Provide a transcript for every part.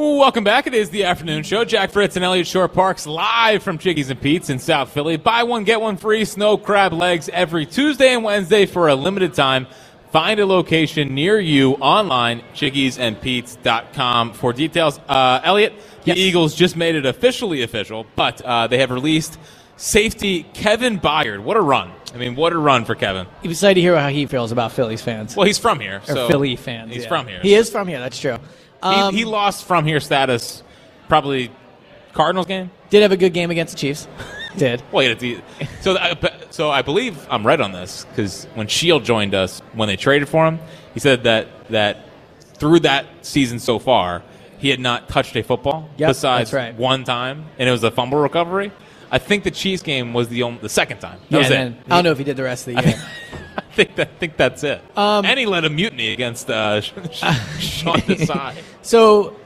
Welcome back. It is the afternoon show. Jack Fritz and Eliot Shorr-Parks live from Chickies and Pete's in South Philly. Buy one, get one free snow crab legs every Tuesday and Wednesday for a limited time. Find a location near you online, chickiesandpete's.com for details. Uh, Eliot, the Yes. Eagles just made it officially official, but uh, they have released safety Kevin Byard. What a run. I mean, what a run for Kevin. I'm excited to hear how he feels about Phillies fans. Well, he's from here. or so Philly fans. He's yeah. from here. He is from here. That's true. He, Um, he lost from here status probably Cardinals game. did have a good game against the Chiefs. did. Well, yeah, the- so I, so I believe I'm right on this because when Shield joined us when they traded for him, he said that that through that season so far, he had not touched a football Yep, besides right. one time, and it was a fumble recovery. I think the Chiefs game was the only, the second time. That Yeah, was it. I don't know if he did the rest of the year. I think that, I think that's it. Um, and he led a mutiny against uh, Sean Desai. So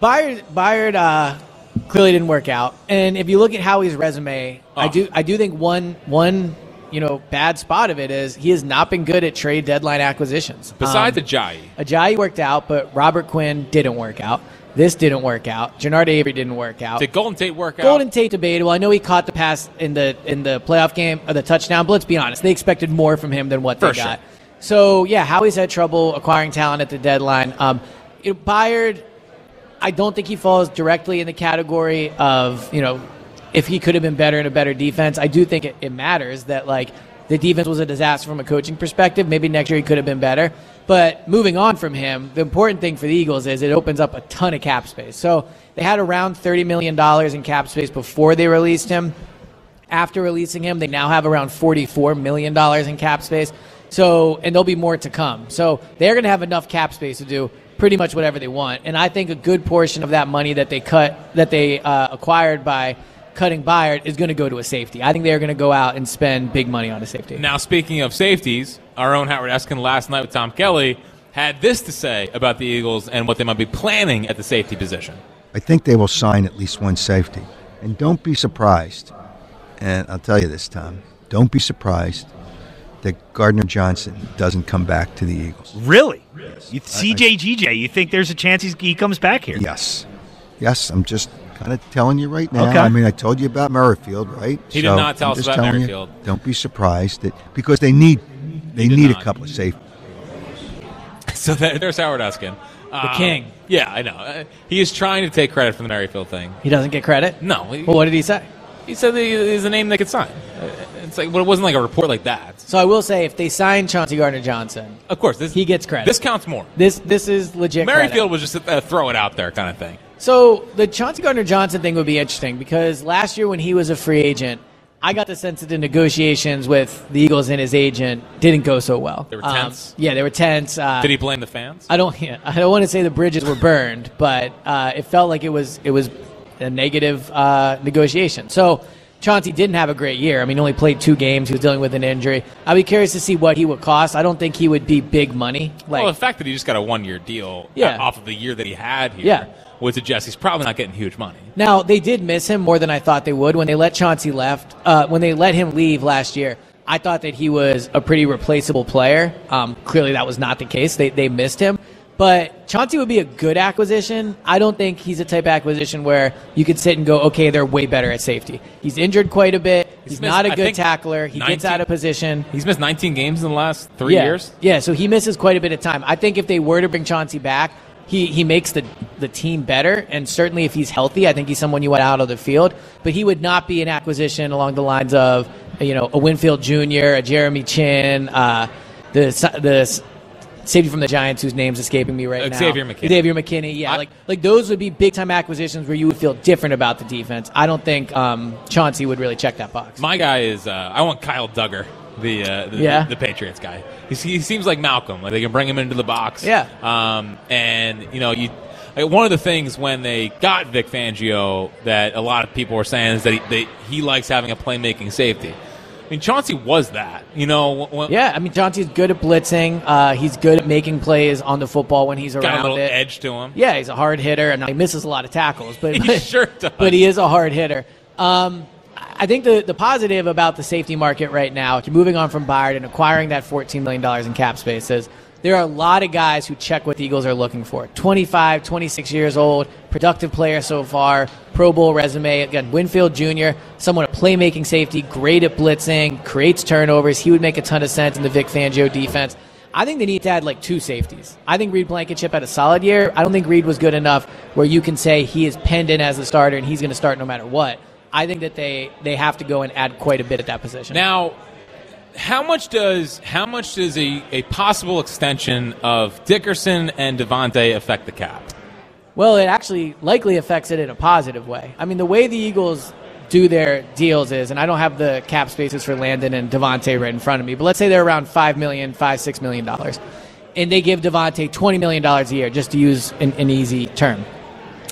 Byard, Byard uh, clearly didn't work out. And if you look at Howie's resume, I Oh. do I do think one one you know bad spot of it is he has not been good at trade deadline acquisitions. Besides um, Ajayi, Ajayi worked out, but Robert Quinn didn't work out. This didn't work out. Genard Avery didn't work out. did Golden Tate work out? Golden Tate debatable. I know he caught the pass in the in the playoff game or the touchdown. But let's be honest, they expected more from him than what they For sure. got. So yeah, Howie's had trouble acquiring talent at the deadline. Um, you know, Byard, I don't think he falls directly in the category of you know if he could have been better in a better defense. I do think it, it matters that like the defense was a disaster from a coaching perspective. Maybe next year he could have been better. But moving on from him, the important thing for the Eagles is it opens up a ton of cap space. So they had around $30 million in cap space before they released him. After releasing him, they now have around $44 million in cap space. So, and there'll be more to come. So they're going to have enough cap space to do pretty much whatever they want. And I think a good portion of that money that they cut, that they uh, acquired by cutting Byard is going to go to a safety. I think they're going to go out and spend big money on a safety. Now, speaking of safeties, our own Howard Eskin last night with Tom Kelly had this to say about the Eagles and what they might be planning at the safety position. I think they will sign at least one safety. And don't be surprised, and I'll tell you this, Tom, don't be surprised that Gardner Johnson doesn't come back to the Eagles. Really? You, CJGJ, you think there's a chance he's, he comes back here? Yes. Yes, I'm just kind of telling you right now. Okay. I mean, I told you about Merrifield, right? He did not tell I'm us about telling you, Merrifield. don't be surprised that because they need they need not. a couple of safeties. So there- there's Howard Eskin. The Um, king. Yeah, I know. Uh, He is trying to take credit for the Merrifield thing. He doesn't get credit? No. He, Well, what did he say? he said that he is a name they could sign. Uh, It's like, but it wasn't like a report like that. So I will say, if they sign Chauncey Gardner Johnson, Of course, this, he gets credit. This counts more. this this is legit. credit. Merrifield was just a throw it out there kind of thing. So the Chauncey Gardner Johnson thing would be interesting because last year when he was a free agent, I got the sense that the negotiations with the Eagles and his agent didn't go so well. They were Um, tense? yeah, they were tense. Uh, Did he blame the fans? I don't. Yeah, I don't want to say the bridges were burned, but uh, it felt like it was it was a negative uh, negotiation. So Chauncey didn't have a great year. I mean, only played two games. He was dealing with an injury. I'd be curious to see what he would cost. I don't think he would be big money. Like well, the fact that he just got a one year deal Yeah. off of the year that he had here Yeah. would suggest he's probably not getting huge money. Now they did miss him more than I thought they would when they let Chauncey left. Uh, when they let him leave last year, I thought that he was a pretty replaceable player. Um, clearly, that was not the case. They they missed him, but Chauncey would be a good acquisition. I don't think he's a type of acquisition where you could sit and go, okay, they're way better at safety. He's injured quite a bit. He's, He's missed, not a I good tackler. He gets out of position. He's missed 19 games in the last three yeah. years. Yeah, so he misses quite a bit of time. I think if they were to bring Chauncey back, he, he makes the, the team better. And certainly if he's healthy, I think he's someone you want out of the field. But he would not be an acquisition along the lines of, you know, a Winfield Jr., a Jeremy Chinn, uh, the, the safety from the Giants whose name's escaping me right now. Xavier McKinney. Xavier McKinney, yeah. I- like like those would be big time acquisitions where you would feel different about the defense. I don't think um, Chauncey would really check that box. My guy is uh, I want Kyle Dugger, the uh, the, Yeah. the, the Patriots guy. He's, he seems like Malcolm. Like they can bring him into the box. Yeah. Um, and you know you. Like one of the things when they got Vic Fangio that a lot of people were saying is that he, they, he likes having a playmaking safety. I mean, Chauncey was that. You know, when, Yeah, I mean Chauncey's good at blitzing. Uh, he's good at making plays on the football when he's around got a little it. edge to him. Yeah, he's a hard hitter, and he misses a lot of tackles, but He sure does. But he is a hard hitter. Um, I think the the positive about the safety market right now, moving on from Byard and acquiring that $14 million in cap space, is there are a lot of guys who check what the Eagles are looking for. 25, 26 years old, productive player so far, Pro Bowl resume. Again, Winfield Jr., someone a playmaking safety, great at blitzing, creates turnovers. He would make a ton of sense in the Vic Fangio defense. I think they need to add like two safeties. I think Reed Blankenship had a solid year. I don't think Reed was good enough where you can say he is penned in as a starter and he's going to start no matter what. I think that they they have to go and add quite a bit at that position. Now, how much does how much does a, a possible extension of Dickerson and DeVonta affect the cap? Well, it actually likely affects it in a positive way. I mean, the way the Eagles do their deals is, and I don't have the cap spaces for Landon and DeVonta right in front of me, but let's say they're around five million, five six million dollars, and they give DeVonta twenty million dollars a year, just to use an, an easy term,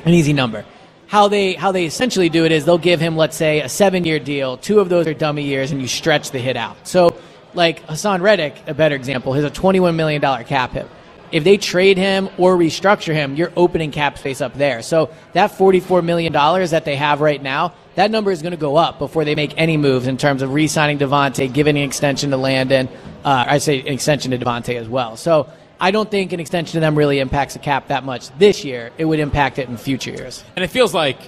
an easy number. How they how they essentially do it is they'll give him, let's say, a seven year deal. Two of those are dummy years, and you stretch the hit out. So, like Haason Reddick, a better example, has a twenty one million dollar cap hit if they trade him or restructure him, you're opening cap space up there. So that $44 million that they have right now, that number is going to go up before they make any moves in terms of re-signing DeVonta, giving an extension to Landon. Uh, I say an extension to DeVonta as well. So I don't think an extension to them really impacts the cap that much this year. It would impact it in future years. And it feels like.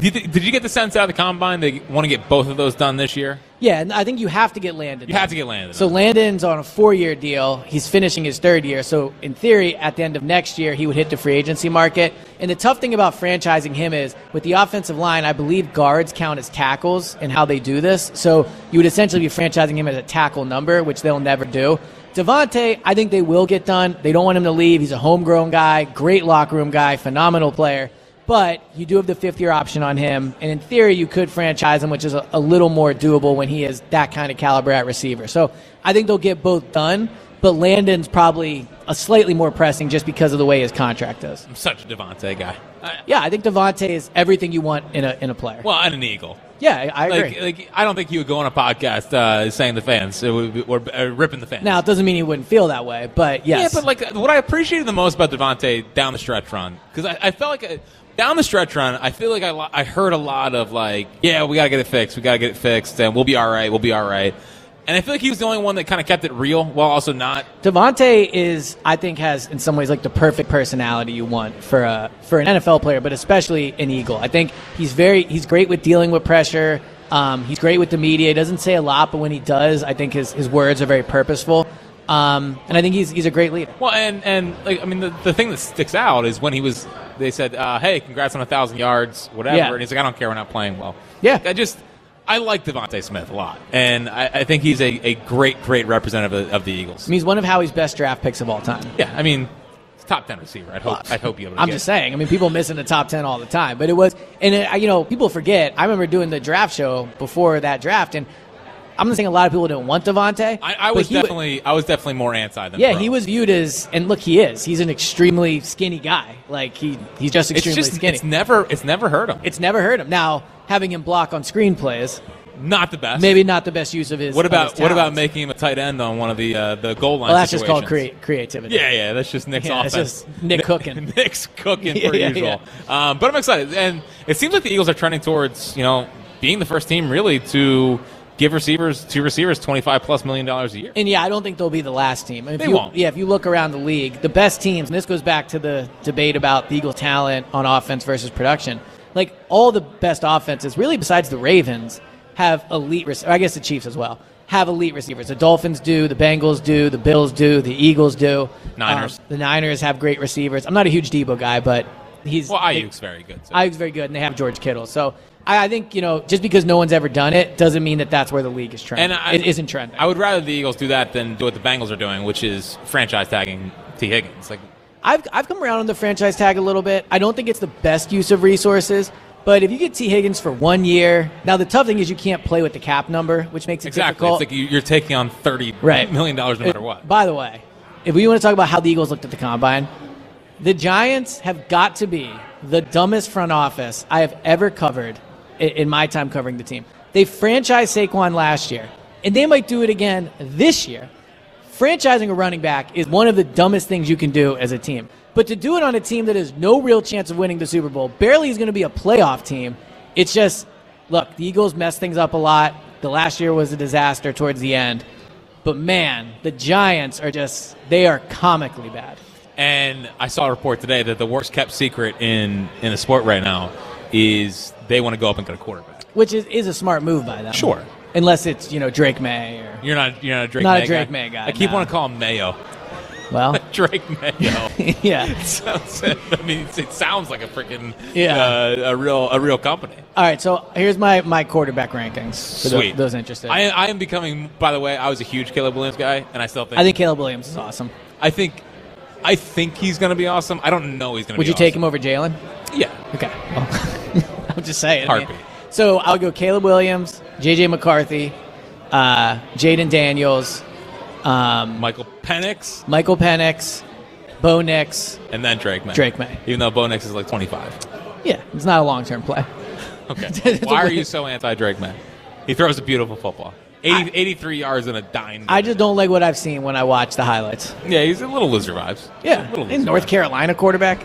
Did, did you get the sense out of the combine they want to get both of those done this year? Yeah, and I think you have to get Landon. You have to get Landon. So Landon's on a four-year deal. He's finishing his third year. So in theory, at the end of next year, he would hit the free agency market. And the tough thing about franchising him is with the offensive line, I believe guards count as tackles and how they do this. So you would essentially be franchising him as a tackle number, which they'll never do. DeVonta, I think they will get done. They don't want him to leave. He's a homegrown guy, great locker room guy, phenomenal player. But you do have the fifth year option on him, and in theory, you could franchise him, which is a, a little more doable when he is that kind of caliber at receiver. So I think they'll get both done, but Landon's probably a slightly more pressing just because of the way his contract is. I'm such a DeVonta guy. I, Yeah, I think DeVonta is everything you want in a in a player. well, and an Eagle. yeah, I, I agree. Like, like, I don't think you would go on a podcast uh, saying the fans would be- or uh, ripping the fans. now it doesn't mean he wouldn't feel that way, but yes. Yeah, but like what I appreciated the most about DeVonta down the stretch run because I, I felt like uh down the stretch run, I feel like I, I heard a lot of like, yeah, we gotta get it fixed, we gotta get it fixed, and we'll be all right, we'll be all right. And I feel like he was the only one that kind of kept it real while also not. DeVonta is, I think, has in some ways like the perfect personality you want for a for an NFL player, but especially an Eagle. I think he's very he's great with dealing with pressure. Um, he's great with the media. He doesn't say a lot, but when he does, I think his, his words are very purposeful. Um, and I think he's he's a great leader. Well, and and like I mean, the, the thing that sticks out is when he was. They said, uh, "Hey, congrats on a thousand yards, whatever," Yeah. and he's like, "I don't care, we're not playing well." Yeah. I just. I like DeVonta Smith a lot, and I, I think he's a, a great, great representative of, of the Eagles. I mean, he's one of Howie's best draft picks of all time. Yeah, I mean, top ten receiver. I'd hope. I'd hope you. I'm get. just saying. I mean, people miss in the top ten all the time, but it was, and it, you know, people forget. I remember doing the draft show before that draft, and I'm not saying a lot of people didn't want DeVonta. I, I was definitely. I was definitely more anti than. Yeah, he was viewed as, and look, he is. He's an extremely skinny guy. Like he, he's just It's extremely just. skinny. It's never. It's never hurt him. It's never hurt him. Now having him block on screenplays, not the best. maybe not the best use of his. What about his what about making him a tight end on one of the uh, the goal line? Well, that's just called crea- creativity. Yeah, yeah, that's just Nick's Yeah, it's offense. just Nick cooking. Nick's cooking Yeah, per yeah, usual. Um, but I'm excited, and it seems like the Eagles are trending towards you know being the first team really to give receivers to receivers 25 plus million dollars a year. And yeah, I don't think they'll be the last team. If They you, won't. Yeah, if you look around the league, the best teams, and this goes back to the debate about the Eagle talent on offense versus production. Like all the best offenses, really besides the Ravens, have elite. rec- I guess the Chiefs as well have elite receivers. The Dolphins do, the Bengals do, the Bills do, the Eagles do. Niners. Um, the Niners have great receivers. I'm not a huge Deebo guy, but he's Well, they- Aiyuk's very good. So. Aiyuk's very good, and they have George Kittle. So I, I think you know, just because no one's ever done it doesn't mean that that's where the league is trending. And I- it isn't trending. I would rather the Eagles do that than do what the Bengals are doing, which is franchise tagging Tee Higgins. Like, I've, I've come around on the franchise tag a little bit. I don't think it's the best use of resources, but if you get Tee Higgins for one year, now the tough thing is you can't play with the cap number, which makes it exactly. difficult. It's like you- you're taking on thirty Right. million dollars no matter what. By the way, if we want to talk about how the Eagles looked at the combine, the Giants have got to be the dumbest front office I have ever covered in, my time covering the team. They franchised Saquon last year, and they might do it again this year. Franchising a running back is one of the dumbest things you can do as a team. But to do it on a team that has no real chance of winning the Super Bowl, barely is going to be a playoff team. It's just, look, the Eagles messed things up a lot. The last year was a disaster towards the end. But man, the Giants are just, they are comically bad. And I saw a report today that the worst kept secret in in the sport right now is they want to go up and get a quarterback. Which is, is a smart move by them. Sure. Unless it's, you know, Drake Maye or, You're not you're not a Drake Not a Maye Drake guy. Maye guy, I keep no. wanting to call him Mayo. well, Drake Mayo. yeah. sounds, I mean, it sounds like a freaking Yeah. uh, a real a real company. All right, so here's my, my quarterback rankings for Sweet. those interested. I, I am becoming. By the way, I was a huge Caleb Williams guy, and I still think. I think Caleb Williams is awesome. I think. I think he's going to be awesome. I don't know he's going to. Be awesome. Would you take him over Jalen? Yeah. Okay. Well, I'm just saying. I mean- so I'll go Caleb Williams, J.J. McCarthy, uh, Jayden Daniels, um, Michael Penix, Michael Penix, Bo Nix. and then Drake Maye. Drake Maye. Even though Bo Nix is like 25. Yeah, it's not a long term play. Okay. Why are you so anti Drake Maye? He throws a beautiful football. 80, 83 yards and a dime. I just don't like what I've seen when I watch the highlights. Yeah, he's a little loser vibes. Yeah, Little in loser North vibes. Carolina quarterback.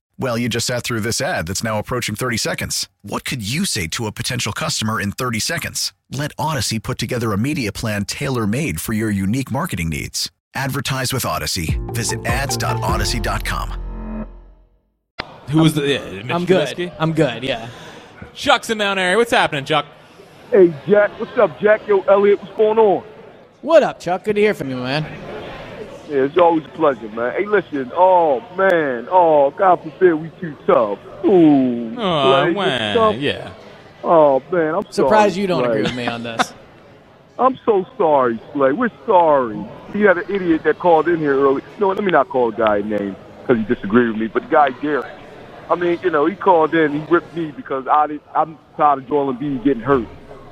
Well, you just sat through this ad that's now approaching 30 seconds. What could you say to a potential customer in 30 seconds? Let Odyssey put together a media plan tailor made for your unique marketing needs. Advertise with Odyssey. Visit ads.odyssey.com. Who was the. Yeah, I'm good. Trubisky? I'm good. Yeah. Chuck's in Mount Airy. What's happening, Chuck? Hey, Jack. What's up, Jack? Yo, Eliot, what's going on? What up, Chuck? Good to hear from you, man. Yeah, it's always a pleasure, man. Hey, listen. Oh, man. Oh, God forbid we too tough. Ooh. Oh, Slay, man. tough. Yeah. Oh, man. I'm Surprised sorry, you don't Slay. agree with me on this. I'm so sorry, Slay. We're sorry. You had an idiot that called in here early. No, let me not call the guy name because he disagreed with me, but the guy Derek. I mean, you know, he called in, he ripped me because I did, I'm tired of Joel Embiid getting hurt.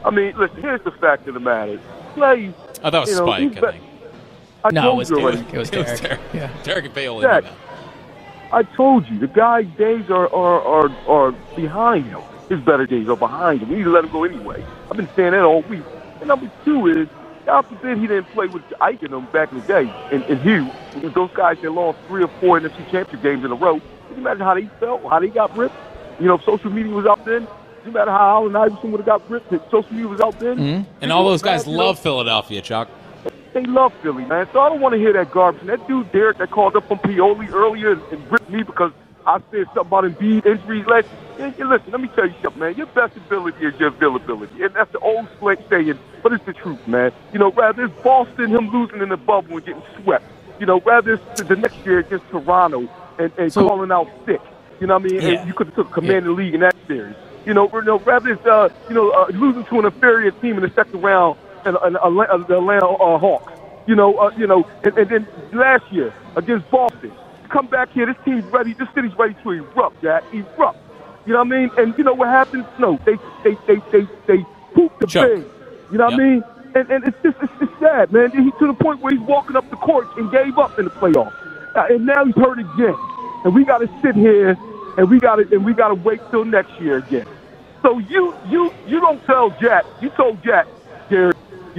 I mean, listen, here's the fact of the matter. Slay, Oh, that was you know, Spike, I be- think. I No, it was. Derek. It was It was Derek. Derek. Yeah. Derek and Bailey. That. I told you, the guy's days are, are, are, are behind him. His better days are behind him. We need to let him go anyway. I've been saying that all week. And number two is, God forbid he didn't play with Ike and them back in the day, and, and Hugh. Because those guys that lost three or four NFC championship games in a row. Can you imagine how they felt, how they got ripped? You know, social media was out then, no matter how Allen Iverson would have got ripped, if social media was out then. Mm-hmm. And all those guys You know, love Philadelphia, Chuck. They love Philly, man. So I don't want to hear that garbage. And that dude Derek that called up from Paoli earlier and, and ripped me because I said something about Embiid injuries last. And, and listen, let me tell you something, man. Your best ability is your availability, and that's the old slick saying, but it's the truth, man. You know, rather it's Boston him losing in the bubble and getting swept. You know, rather it's the next year against Toronto and, and So- calling out sick. You know what I mean? Yeah. And you could have took command of the league in that series. You know, you know rather it's uh, you know uh, losing to an inferior team in the second round and, and uh, the Atlanta uh, Hawks. You know, uh, you know, and, and then last year against Boston, come back here. This team's ready. This city's ready to erupt, Jack. Erupt. You know what I mean? And you know what happens? No, they they they they they poop the Choke. bed. You know what Yep. I mean? And and it's just it's just sad, man. He to the point where he's walking up the court and gave up in the playoffs, uh, and now he's hurt again. And we got to sit here and we got to and we got to wait till next year again. So you you you don't tell Jack. You told Jack.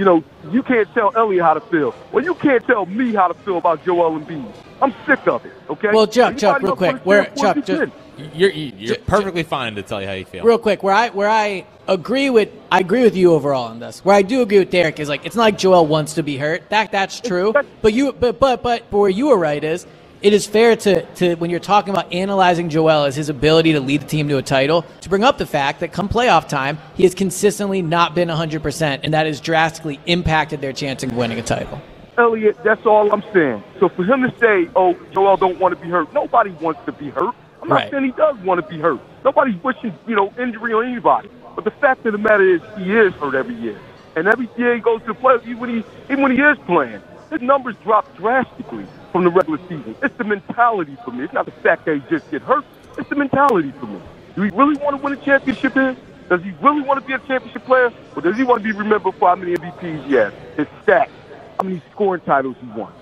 You know you can't tell Eliot how to feel. Well, you can't tell me how to feel about Joel Embiid. I'm sick of it. Okay. Well, Chuck, Chuck, real quick, where- say a Chuck, point, just- you can. You're you're perfectly fine to tell you how you feel. Real quick, where I where I agree with I agree with you overall on this. Where I do agree with Derek is like it's not like Joel wants to be hurt. That that's true. But you but but but, but where you are right is it is fair to, to when you're talking about analyzing Joel as his ability to lead the team to a title to bring up the fact that come playoff time he has consistently not been 100% and that has drastically impacted their chance of winning a title. Eliot, that's all I'm saying. So for him to say, "Oh, Joel don't want to be hurt," nobody wants to be hurt. I'm not Right. saying he does want to be hurt. Nobody's wishing, you know, injury on anybody. But the fact of the matter is, he is hurt every year, and every year he goes to the playoffs. Even when he, even when he is playing, his numbers drop drastically from the regular season. It's the mentality for me. It's not the fact that he just get hurt. It's the mentality for me. Do he really want to win a championship here? Does he really want to be a championship player? Or does he want to be remembered for how many MVPs he has, his stats, how many scoring titles he won?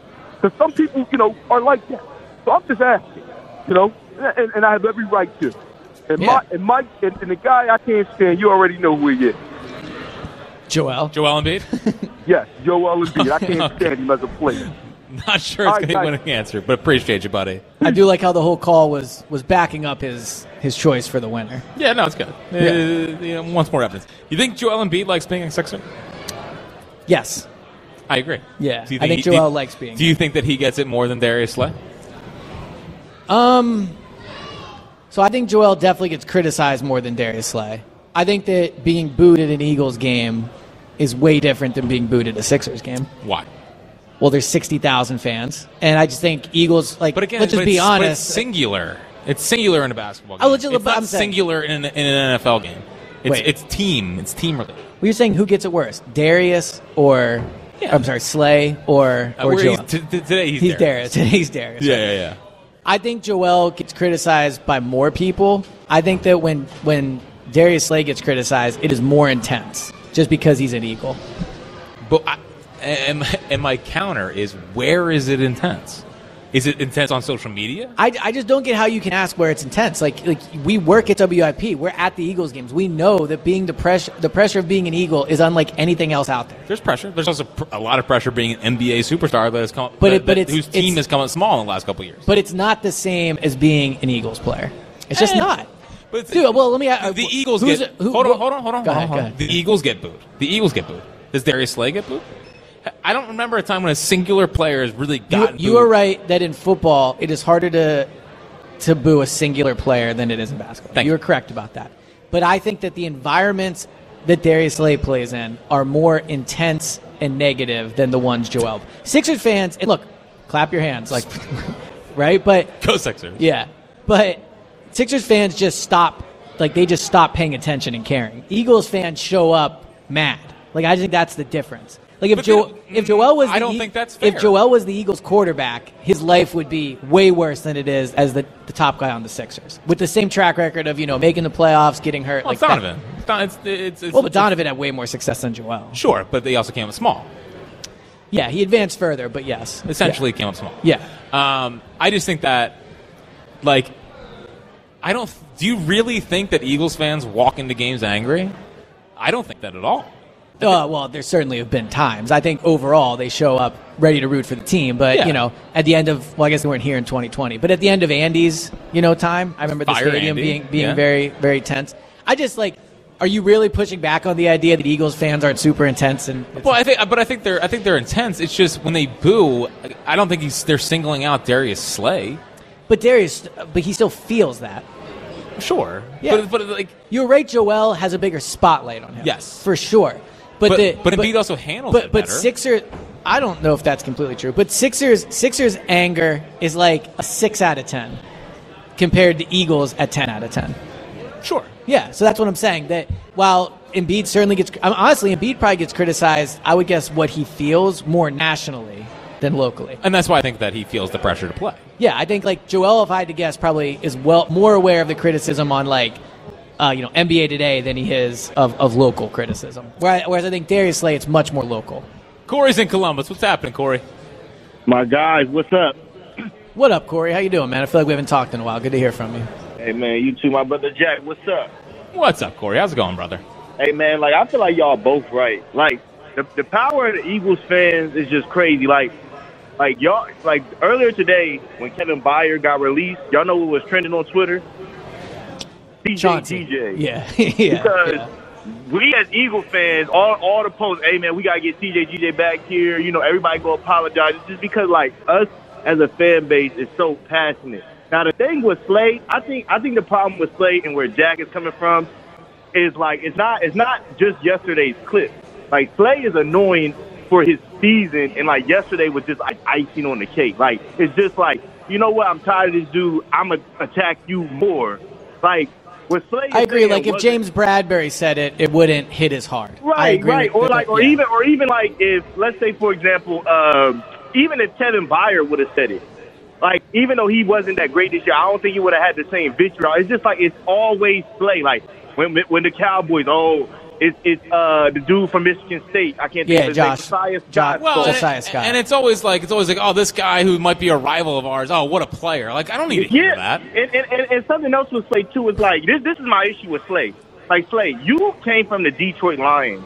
Because some people, you know, are like that. So I'm just asking, you know, and, and I have every right to. And Yeah. my and Mike and, and the guy I can't stand, you already know who he is. Joel. Joel Embiid. Yes, Joel Embiid. I can't stand him as a player. Not sure All it's right, going to guys. win an answer, but appreciate you, buddy. I do like how the whole call was was backing up his his choice for the winner. Yeah, no, it's good. Uh, you know, once more evidence. You think Joel Embiid likes being a Sixer? Yes. I agree. Yeah, Do you I think he- Joel do- likes being Do you think that he gets it more than Darius Slay? Um, so I think Joel definitely gets criticized more than Darius Slay. I think that being booed at an Eagles game is way different than being booed at a Sixers game. Why? Well, there's sixty thousand fans, and I just think Eagles like. But again, let's just be honest. it's singular. It's singular in a basketball game. Oh, legit- it's not I'm singular in an, in an NFL game. It's, Wait. it's team. It's team related. well, you're saying who gets it worse, Darius or I'm sorry, Slay or Uh, or Joel? he's- t- t- today he's, he's Darius. He's Darius. Yeah, right? yeah, yeah. I think Joel gets criticized by more people. I think that when when Darius Slay gets criticized, it is more intense just because he's an Eagle. But I, and, and my counter is where is it intense? Is it intense on social media? I, I just don't get how you can ask where it's intense. Like like we work at WIP, we're at the Eagles games. We know that being the pressure the pressure of being an Eagle is unlike anything else out there. There's pressure. There's also pr- a lot of pressure being an NBA superstar that has come, But that- it- but that- it's- whose team has come up small in the last couple of years. But it's not the same as being an Eagles player. It's just Eh. not. But Dude, well, let me. Uh, the Eagles get who- hold on, hold on, hold on, hold on, ahead, hold on. The Eagles get booed. The Eagles get booed. Does Darius Slay get booed? I don't remember a time when a singular player has really You, gotten. you booed. are right that in football it is harder to to boo a singular player than it is in basketball. Thank you you. are correct about that. But I think that the environments that Darius Slay plays in are more intense and negative than the ones Joel. Sixers fans, and look, clap your hands, like, right? But Go Sixers. yeah, but Sixers fans just stop, like they just stop paying attention and caring. Eagles fans show up mad. Like I think that's the difference. Like if Joel, if Joel was, I the don't E- think that's If fair. Joel was the Eagles quarterback, his life would be way worse than it is as the, the top guy on the Sixers, with the same track record of you know making the playoffs, getting hurt. Well, like it's that. Donovan. It's, Don- it's, it's, it's, Well, but Donovan had way more success than Joel. Sure, but they also came up small. Yeah, he advanced further, but yes, Essentially, he came up small. Yeah. Um, I just think that, like, I don't. Do you really think that Eagles fans walk into games angry? I don't think that at all. Uh, well, there certainly have been times. I think overall they show up ready to root for the team, but Yeah. you know, at the end of well, I guess they weren't here in 2020, but at the end of Andy's, you know, time, I remember the Fire stadium Andy, being being yeah. very very tense. I just like, are you really pushing back on the idea that Eagles fans aren't super intense and Well, I think, but I think they're, I think they're intense. It's just when they boo, I don't think he's, they're singling out Darius Slay. But Darius, but he still feels that. Sure, Yeah. but, but like, You're right. Joel has a bigger spotlight on him. Yes. for sure. But But- the, but Embiid also handles but, it But better. Sixers, I don't know if that's completely true. But Sixers, Sixers anger is like a six out of ten compared to Eagles at ten out of ten. sure. Yeah, so that's what I'm saying. That while Embiid certainly gets, honestly, Embiid probably gets criticized. I would guess what he feels more nationally than locally. And that's why I think that he feels the pressure to play. Yeah, I think like Joel, if I had to guess, probably is well more aware of the criticism on like uh, you know NBA Today than he is of, of local criticism. Whereas, whereas I think Darius Slay, it's much more local. Corey's in Columbus. What's happening, Corey? My guys, what's up? What up, Corey? How you doing, man? I feel like we haven't talked in a while. Good to hear from you. Hey man, you too, my brother Jack. What's up? What's up, Corey? How's it going, brother? Hey man, like I feel like y'all both right. Like the the power of the Eagles fans is just crazy. Like like y'all like earlier today when Kevin Byard got released, y'all know what was trending on Twitter? CJ Chauncey. DJ. Yeah, yeah. because yeah. we as Eagle fans, all all the posts, hey man, we gotta get TJ GJ back here. You know, everybody go apologize. It's just because like us as a fan base is so passionate. Now the thing with Slay, I think I think the problem with Slay and where Jack is coming from is like it's not it's not just yesterday's clip. Like Slay is annoying for his season, and like yesterday was just like icing on the cake. Like it's just like you know what? I'm tired of this dude. I'm gonna attack you more. Like with Slay, I agree. Like if James Bradberry said it, it wouldn't hit as hard. I Right, agree right, or like, or yeah. even, or even like if, let's say, for example, um, even if Kevin Byard would have said it, like even though he wasn't that great this year, I don't think he would have had the same vitriol. It's just like it's always play. Like when when the Cowboys, oh, it's it's uh the dude from Michigan State. I can't think Yeah, of his Josh. name. Josiah Josh- Scott. Well, and, Josiah Scott. and it's always like it's always like, oh, this guy who might be a rival of ours. Oh, what a player! Like I don't need to hear yeah, that. And, and, and, and something else with Slay too is like this. This is my issue with Slay. Like Slay, you came from the Detroit Lions.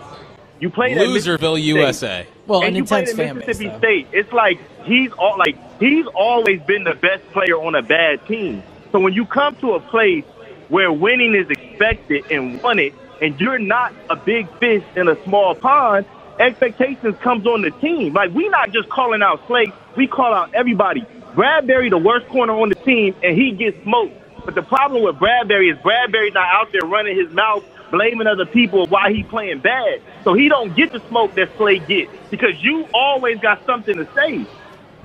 You played at Mississippi Loserville, State. USA. Well, and an you played intense at fan base. Mississippi. State. It's like he's all like he's always been the best player on a bad team. So when you come to a place where winning is expected and won it, and you're not a big fish in a small pond, expectations comes on the team. Like we not just calling out Slade, we call out everybody. Bradberry, the worst corner on the team, and he gets smoked. But the problem with Bradberry is Bradberry's not out there running his mouth, blaming other people why he playing bad. So he don't get the smoke that Slade gets because you always got something to say.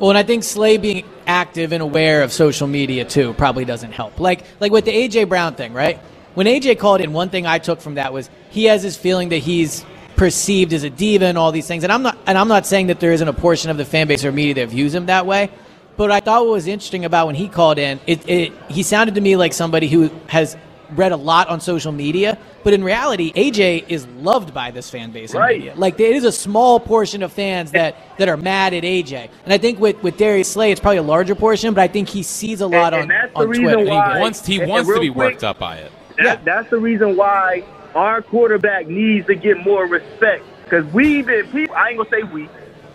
Well, and I think Slay being active and aware of social media too probably doesn't help. Like like with the AJ Brown thing, right? When AJ called in, one thing I took from that was he has this feeling that he's perceived as a diva and all these things. And I'm not and I'm not saying that there isn't a portion of the fan base or media that views him that way. But I thought what was interesting about when he called in, it, it he sounded to me like somebody who has read a lot on social media, but in reality, AJ is loved by this fan base Right. media. Like it is a small portion of fans that, that are mad at AJ, and I think with with Darius Slay, it's probably a larger portion, but I think he sees a lot And- on and that's the on reason Twitter. And why- he wants he and- wants and to be quick- worked up by it. That, Yeah. That's the reason why our quarterback needs to get more respect. Because we've been people. I ain't gonna say we.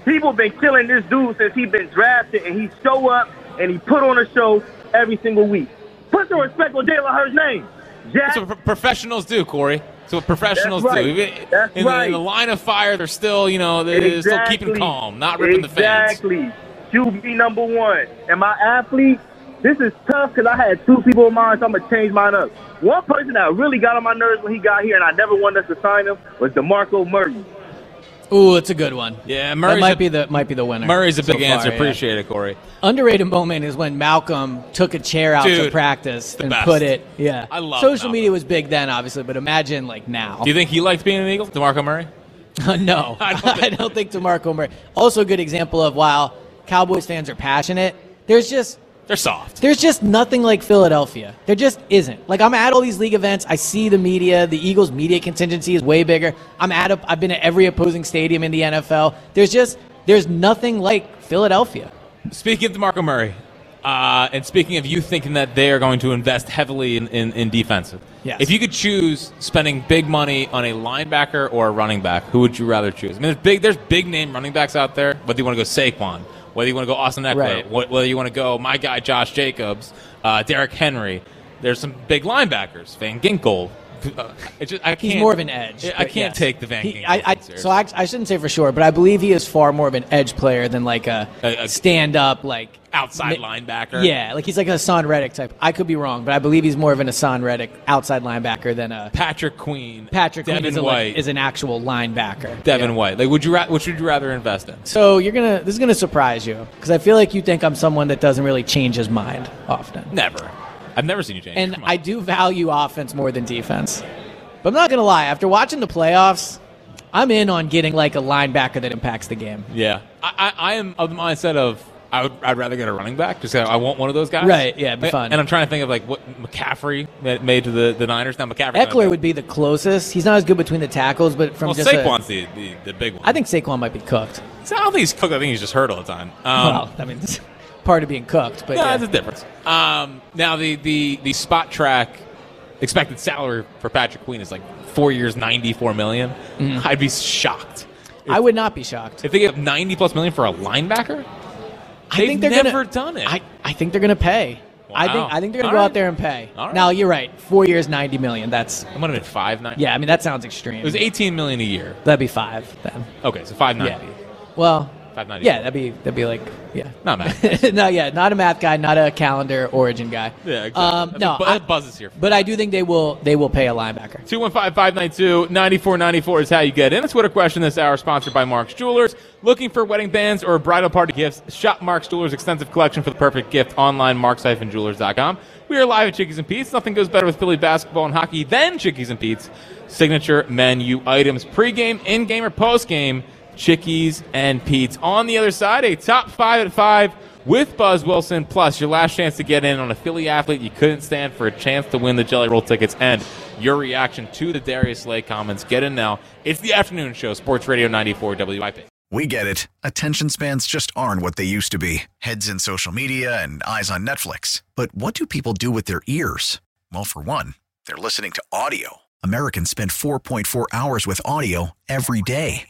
People been killing this dude since he been drafted, and he show up and he put on a show every single week. Put some respect on Jalen Hurts' name. Jack. That's what pro- professionals do, Corey. That's what professionals That's right. do. That's in, the, in the line of fire, they're still, you know, they're still keeping calm, not ripping the fans. Exactly. QB number one. And my athlete, this is tough because I had two people in mind, so I'm going to change mine up. One person that really got on my nerves when he got here, and I never wanted us to sign him, was DeMarco Murray. Ooh, it's a good one. Yeah, that Murray's might a, be the might be the winner. Murray's a so big far, answer. yeah. Appreciate it, Corey. Underrated moment is when Malcolm took a chair out to practice and best. put it. Yeah, I love Social Malcolm. media was big then, obviously, but imagine like now. Do you think he liked being an Eagle, DeMarco Murray? no, I I don't don't, think- think DeMarco Murray. Also, a good example of while Cowboys fans are passionate, there's just They're soft. there's just nothing like Philadelphia. There just isn't. Like I'm at all these league events, I see the media. The Eagles' media contingency is way bigger. I'm at. A, I've been at every opposing stadium in the NFL. There's just there's nothing like Philadelphia. Speaking of DeMarco Murray, uh, and speaking of you thinking that they are going to invest heavily in, in, in defensive, Yes. if you could choose spending big money on a linebacker or a running back, who would you rather choose? I mean, there's big, there's big name running backs out there. Whether you want to go Saquon, whether you want to go Austin Ekeler, Right. wh- whether you want to go my guy Josh Jacobs, uh, Derrick Henry. There's some big linebackers, Van Ginkel. Uh, just, I He's more of an edge. I can't yes. take the Van Ginkel. I, I, so I, I shouldn't say for sure, but I believe he is far more of an edge player than like a, A- a- stand up like outside mi- linebacker. Yeah, like he's like a Haason Reddick type. I could be wrong, but I believe he's more of an Haason Reddick outside linebacker than a Patrick Queen, Patrick Queen Devin is, a, White, like, is an actual linebacker. Devin Yeah. White. Like, would you ra- which would you rather invest in? So you're gonna this is gonna surprise you because I feel like you think I'm someone that doesn't really change his mind often. Never. I've never seen you change. And I do value offense more than defense. But I'm not gonna lie. After watching the playoffs, I'm in on getting like a linebacker that impacts the game. Yeah, I, I, I am of the mindset of I would, I'd rather get a running back. Just 'cause I want one of those guys. Right, yeah, it'd be fun. And I'm trying to think of like what McCaffrey made to the, the Niners. Now McCaffrey. Ekeler would be the closest. He's not as good between the tackles, but from Well, just a- Saquon's the, the, the big one. I think Saquon might be cooked. So I don't think he's cooked. I think he's just hurt all the time. Um, well, I mean, it's part of being cooked, but no, yeah. that's a difference. Um, now the, the the Spotrac expected salary for Patrick Queen is like four years, ninety four million. Mhm. I'd be shocked I would not be shocked. if they give ninety plus million for a linebacker. I think they're never gonna, done it. I, I think they're going to pay. I think I think they're going to All go right. out there and pay. Right. Now you're right. Four years, ninety million. That's It might have been five ninety. yeah. I mean, that sounds extreme. It was eighteen million a year. That'd be five then. Okay, so five ninety. Yeah. Well, Five ninety. yeah, that'd be that'd be like yeah. Not bad. no, yeah, not a math guy, not a calendar origin guy. Yeah, exactly. Um, That's no, Bu- I- Buzz here. But I do think they will they will pay a linebacker. 215-592-9494 is how you get in. It's what a Twitter question this hour sponsored by Mark's Jewelers. Looking for wedding bands or bridal party gifts? Shop Mark's Jewelers' extensive collection for the perfect gift online, marks-jewelers.com. We are live at Chickies and Pete's. Nothing goes better with Philly basketball and hockey than Chickies and Pete's. Signature menu items, pregame, in-game, or postgame, Chickies and Pete's. On the other side, a top five at five with Buzz Wilson, plus your last chance to get in on a Philly athlete you couldn't stand for a chance to win the Jelly Roll tickets and your reaction to the Darius Slay comments. Get in now. It's the afternoon show, Sports Radio 94 WIP. We get it. Attention spans just aren't what they used to be heads in social media and eyes on Netflix. But what do people do with their ears? Well, for one, they're listening to audio. Americans spend 4.4 hours with audio every day.